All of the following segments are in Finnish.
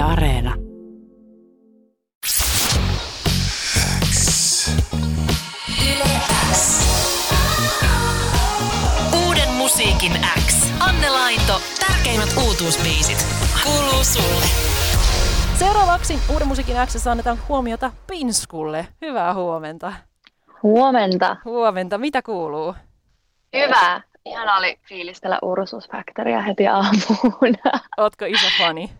Yle Areena. Uuden musiikin X. Anne Lainto. Tärkeimmät uutuusbiisit. Kuuluu sulle. Seuraavaksi Uuden musiikin X annetaan huomiota Pinskulle. Hyvää huomenta. Huomenta. Huomenta. Mitä kuuluu? Hyvä. Ihan oli fiilistellä Ursus Factorya heti aamuun. Ootko iso fani?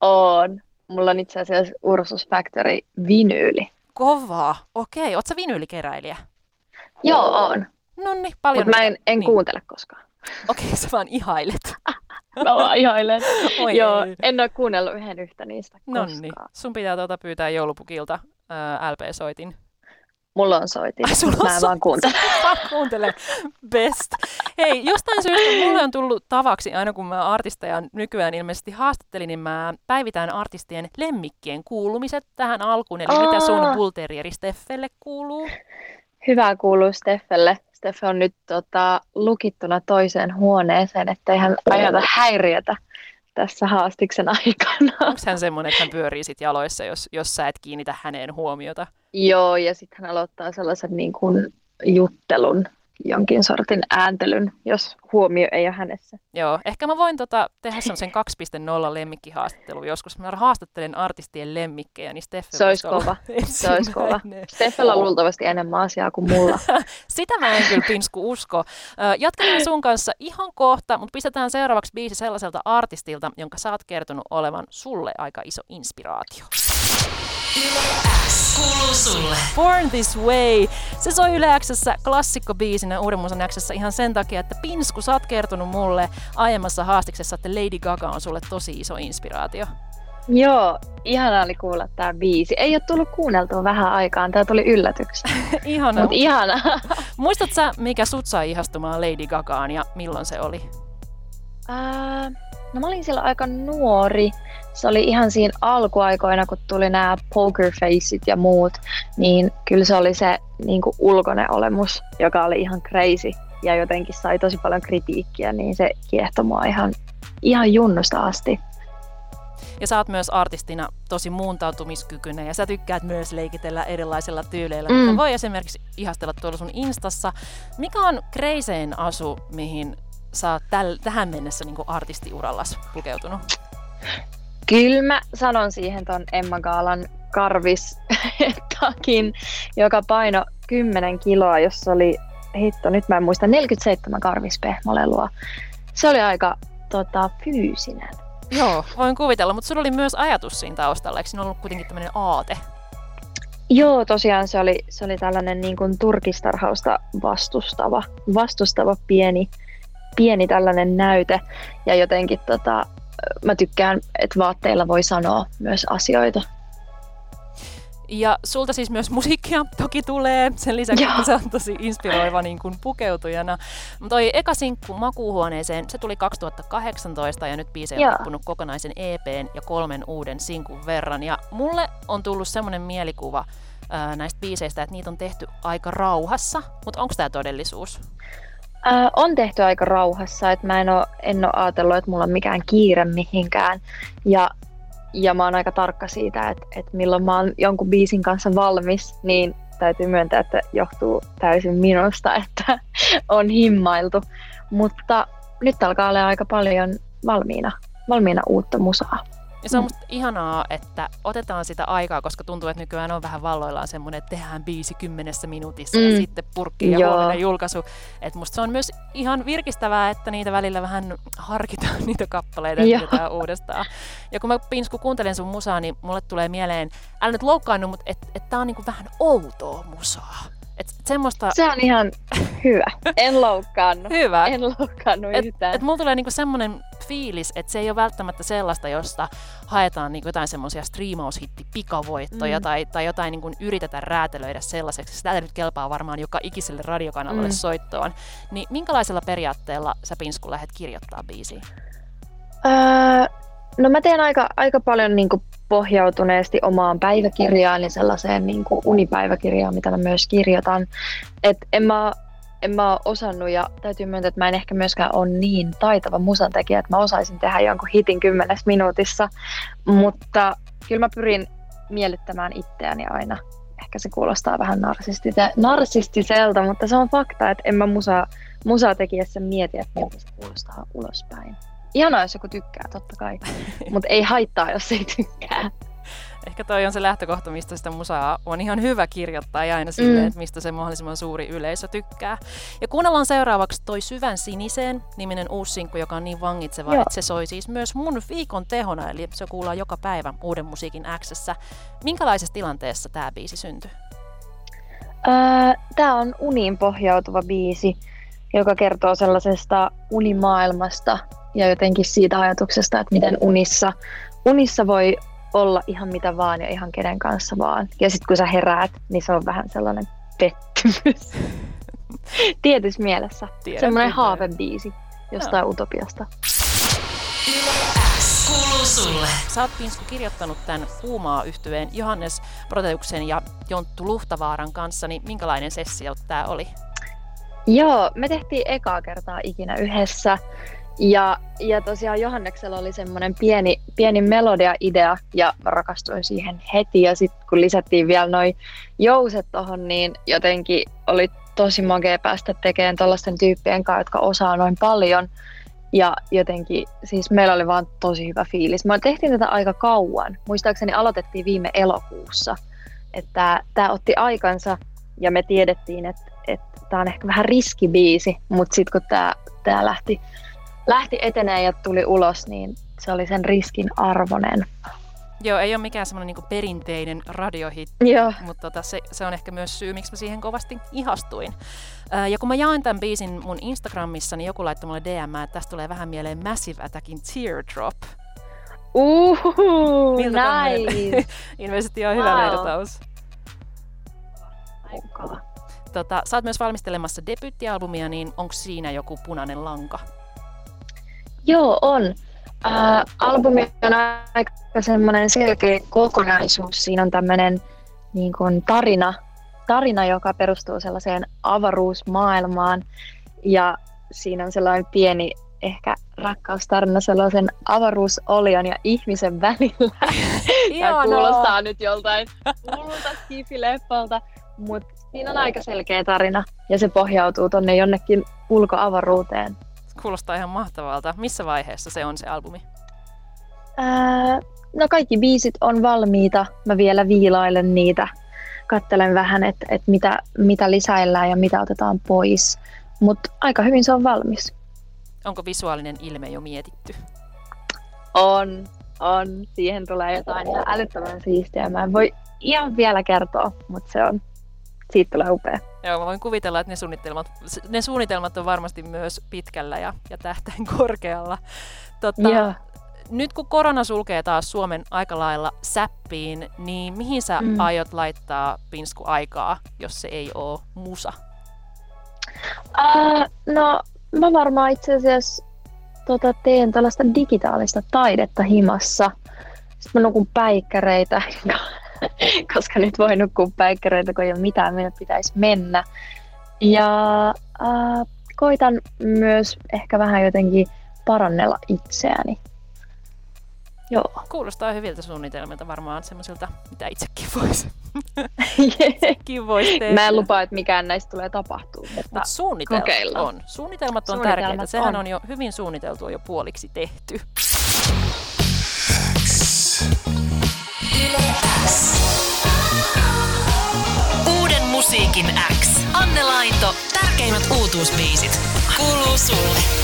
On. Mulla on itse asiassa Ursus Factory vinyyli. Kovaa. Okei. Oot sä vinyyllikeräilijä? Joo, on. Nonni, paljon. Mutta mä en, en niin. kuuntele koskaan. Okei, sä vaan ihailet. Mä vaan ihailen. Oi Joo, ei. en ole kuunnellut yhden yhtä niistä Nonni. koskaan. Sun pitää tuota pyytää joulupukilta ää, LP-soitin. Mulla on soitin, Ai, sulla on mä en vaan soitin. kuuntele. Vaan. Best. Hei, jostain syystä mulle on tullut tavaksi, aina kun mä artisteja nykyään ilmeisesti haastattelin, niin mä päivitän artistien lemmikkien kuulumiset tähän alkuun. Eli mitä sun Aa. Bull Terrieri Steffelle kuuluu? Hyvää kuuluu Steffelle. Steffe on nyt tota, lukittuna toiseen huoneeseen, ettei hän aiheuta häiriötä tässä haastiksen aikana. Onko hän semmoinen, että hän pyörii sit jaloissa, jos, jos sä et kiinnitä häneen huomiota? Joo, ja sitten hän aloittaa sellaisen niin kuin juttelun, jonkin sortin ääntelyn, jos huomio ei ole hänessä. Joo, ehkä mä voin tota, tehdä semmoisen 2.0 lemmikkihaastattelun joskus. Mä haastattelen artistien lemmikkejä, niin Steffe Se olisi kova. Se olisi kova. Steffellä on luultavasti enemmän asiaa kuin mulla. Sitä mä en kyllä Pinsku usko. Jatketaan sun kanssa ihan kohta, mutta pistetään seuraavaksi biisi sellaiselta artistilta, jonka sä oot kertonut olevan sulle aika iso inspiraatio. Sulle. Born This Way. Se soi Yle Xssä klassikkobiisinä Uuden Musan Xssä ihan sen takia, että Pinsku, sä oot kertonut mulle aiemmassa haastiksessa, että Lady Gaga on sulle tosi iso inspiraatio. Joo, ihanaa oli kuulla tämä biisi. Ei ole tullut kuunneltua vähän aikaan, tämä tuli yllätyksenä. Ihana. Mutta ihanaa. Muistat sä, mikä sut sai ihastumaan Lady Gagaan ja milloin se oli? Ää, no mä olin silloin aika nuori. Se oli ihan siinä alkuaikoina, kun tuli nämä poker faceit ja muut, niin kyllä se oli se niin kuin ulkoinen olemus, joka oli ihan crazy ja jotenkin sai tosi paljon kritiikkiä, niin se kiehtoi mua ihan, ihan junnusta asti. Ja sä oot myös artistina tosi muuntautumiskykyinen ja sä tykkäät myös leikitellä erilaisilla tyyleillä. Mm. Voi esimerkiksi ihastella tuolla sun instassa. Mikä on kreisein asu, mihin sä oot täl, tähän mennessä niin artistiurallas pukeutunut? Kyllä mä sanon siihen ton Emma Gaalan karvistakin, joka paino 10 kiloa, jossa oli, hitto, nyt mä en muista, 47 karvispehmolelua. Se oli aika tota, fyysinen. Joo, voin kuvitella, mutta sulla oli myös ajatus siinä taustalla. Eikö siinä ollut kuitenkin tämmöinen aate? Joo, tosiaan se oli, se oli tällainen niin kuin turkistarhausta vastustava, vastustava pieni, pieni tällainen näyte. Ja jotenkin tota, mä tykkään, että vaatteilla voi sanoa myös asioita. Ja sulta siis myös musiikkia toki tulee, sen lisäksi, että se on tosi inspiroiva niin kuin pukeutujana. Mutta toi eka sinkku makuuhuoneeseen, se tuli 2018 ja nyt biisi on Joo. tippunut kokonaisen EPn ja kolmen uuden sinkun verran. Ja mulle on tullut semmoinen mielikuva ää, näistä biiseistä, että niitä on tehty aika rauhassa, mutta onko tämä todellisuus? Ää, on tehty aika rauhassa, että mä en ole, en ajatellut, että mulla on mikään kiire mihinkään. Ja, ja mä oon aika tarkka siitä, että, että milloin mä oon jonkun biisin kanssa valmis, niin täytyy myöntää, että johtuu täysin minusta, että on himmailtu. Mutta nyt alkaa olla aika paljon valmiina, valmiina uutta musaa. Ja se on Mm. musta ihanaa, että otetaan sitä aikaa, koska tuntuu, että nykyään on vähän valloillaan semmoinen, että tehdään biisi kymmenessä minuutissa mm. ja sitten purkki ja huomenna julkaisu. Että musta se on myös ihan virkistävää, että niitä välillä vähän harkitaan niitä kappaleita ja uudestaan. Ja kun mä Pinsku kuuntelen sun musaa, niin mulle tulee mieleen, älä nyt loukkaannu, mutta että et tää on niinku vähän outoa musaa. Et semmoista Se on ihan hyvä. En loukkaannut. hyvä. En loukkaannut Et, yhtään. et mulla tulee niinku semmoinen fiilis, että se ei ole välttämättä sellaista, josta haetaan niinku jotain semmoisia striimaushitti pikavoittoja Mm. tai, tai jotain niinku yritetään räätälöidä sellaiseksi. Sitä nyt kelpaa varmaan joka ikiselle radiokanavalle Mm. soittoon. Niin minkälaisella periaatteella sä Pinsku lähdet kirjoittaa biisiä? Öö, no mä teen aika, aika paljon niin kuin pohjautuneesti omaan päiväkirjaan ja sellaiseen niin kuin unipäiväkirjaan, mitä mä myös kirjoitan. Et en mä, en mä ole osannut ja täytyy myöntää, että mä en ehkä myöskään ole niin taitava musantekijä, että mä osaisin tehdä jonkun hitin kymmenes minuutissa, mutta kyllä mä pyrin miellyttämään itseäni aina. Ehkä se kuulostaa vähän narsistiselta, mutta se on fakta, että en mä musa, musaa tekijässä mieti, että miltä se kuulostaa ulospäin. Ihanaa, jos joku tykkää, totta kai, mutta ei haittaa, jos ei tykkää. Ehkä toi on se lähtökohta, mistä sitä musaa on ihan hyvä kirjoittaa ja aina silleen, mm. että mistä se mahdollisimman suuri yleisö tykkää. Ja kuunnellaan seuraavaksi toi Syvän siniseen niminen uusi sinkku, joka on niin vangitseva, Joo. että se soi siis myös mun viikon tehona, eli se kuullaan joka päivä uuden musiikin Xssä. Minkälaisessa tilanteessa tämä biisi syntyi? Öö, tämä on uniin pohjautuva biisi, joka kertoo sellaisesta unimaailmasta ja jotenkin siitä ajatuksesta, että miten unissa, unissa voi olla ihan mitä vaan ja ihan kenen kanssa vaan. Ja sitten kun sä heräät, niin se on vähän sellainen pettymys. Tietyssä mielessä. Tiedän, Semmoinen haavebiisi jostain no. utopiasta. kuuluu sulle. Sä oot Pinsku kirjoittanut tämän Puumaa yhtyeen Johannes Proteuksen ja Jonttu Luhtavaaran kanssa, niin minkälainen sessio tämä oli? Joo, me tehtiin ekaa kertaa ikinä yhdessä ja, ja tosiaan Johanneksella oli semmoinen pieni, pieni melodia-idea ja rakastuin siihen heti. Ja sitten kun lisättiin vielä noin jouset tohon, niin jotenkin oli tosi makea päästä tekemään tällaisten tyyppien kanssa, jotka osaa noin paljon. Ja jotenkin, siis meillä oli vaan tosi hyvä fiilis. Me tehtiin tätä aika kauan. Muistaakseni aloitettiin viime elokuussa. Että tämä otti aikansa ja me tiedettiin, että tämä on ehkä vähän riskibiisi, mutta sitten kun tämä lähti lähti etenee ja tuli ulos, niin se oli sen riskin arvonen. Joo, ei ole mikään semmoinen niin perinteinen radiohitti, Joo. mutta tota, se, se on ehkä myös syy, miksi mä siihen kovasti ihastuin. Ää, ja kun mä jaoin tämän biisin mun Instagramissa, niin joku laittoi mulle DM, että tästä tulee vähän mieleen Massive Attackin Teardrop. Uhu, nice. Ilmeisesti on hyvä wow. vertaus. Tota, sä oot myös valmistelemassa debyyttialbumia, niin onko siinä joku punainen lanka? Joo, on. Äh, albumi on aika semmoinen selkeä kokonaisuus. Siinä on tämmöinen niin kuin tarina, tarina, joka perustuu sellaiseen avaruusmaailmaan. Ja siinä on sellainen pieni ehkä rakkaustarina sellaisen avaruusolion ja ihmisen välillä. Tämä kuulostaa nyt joltain muulta skifileppalta, mutta siinä on aika selkeä tarina ja se pohjautuu tonne jonnekin ulkoavaruuteen. Kuulostaa ihan mahtavalta. Missä vaiheessa se on se albumi? Ää, no kaikki biisit on valmiita. Mä vielä viilailen niitä. Kattelen vähän, että et mitä, mitä lisäillään ja mitä otetaan pois. Mutta aika hyvin se on valmis. Onko visuaalinen ilme jo mietitty? On, on. Siihen tulee jotain ihan älyttömän siistiä. Mä en voi ihan vielä kertoa, mutta se on, siitä tulee upea. Joo, mä voin kuvitella, että ne suunnitelmat, ne suunnitelmat on varmasti myös pitkällä ja, ja tähtäin korkealla. Tota, Nyt kun korona sulkee taas Suomen aika lailla säppiin, niin mihin sä mm. aiot laittaa Pinsku aikaa, jos se ei ole musa? Uh, no, mä varmaan itse asiassa tota, teen tällaista digitaalista taidetta himassa. Sitten mä nukun päikkäreitä koska nyt voi nukkua päikkäreitä, kun ei ole mitään, minne pitäisi mennä. Ja äh, koitan myös ehkä vähän jotenkin parannella itseäni. Joo. Kuulostaa hyviltä suunnitelmilta varmaan semmoisilta, mitä itsekin voisi itsekin vois tehdä. Mä en lupaa, että mikään näistä tulee tapahtuu, mutta Mut suunnitelmat kokeillaan. on. Suunnitelmat on suunnitelmat tärkeitä. Sehän on. on jo hyvin suunniteltu jo puoliksi tehty. Lainto, tärkeimmät uutuusbiisit. Kuuluu sulle.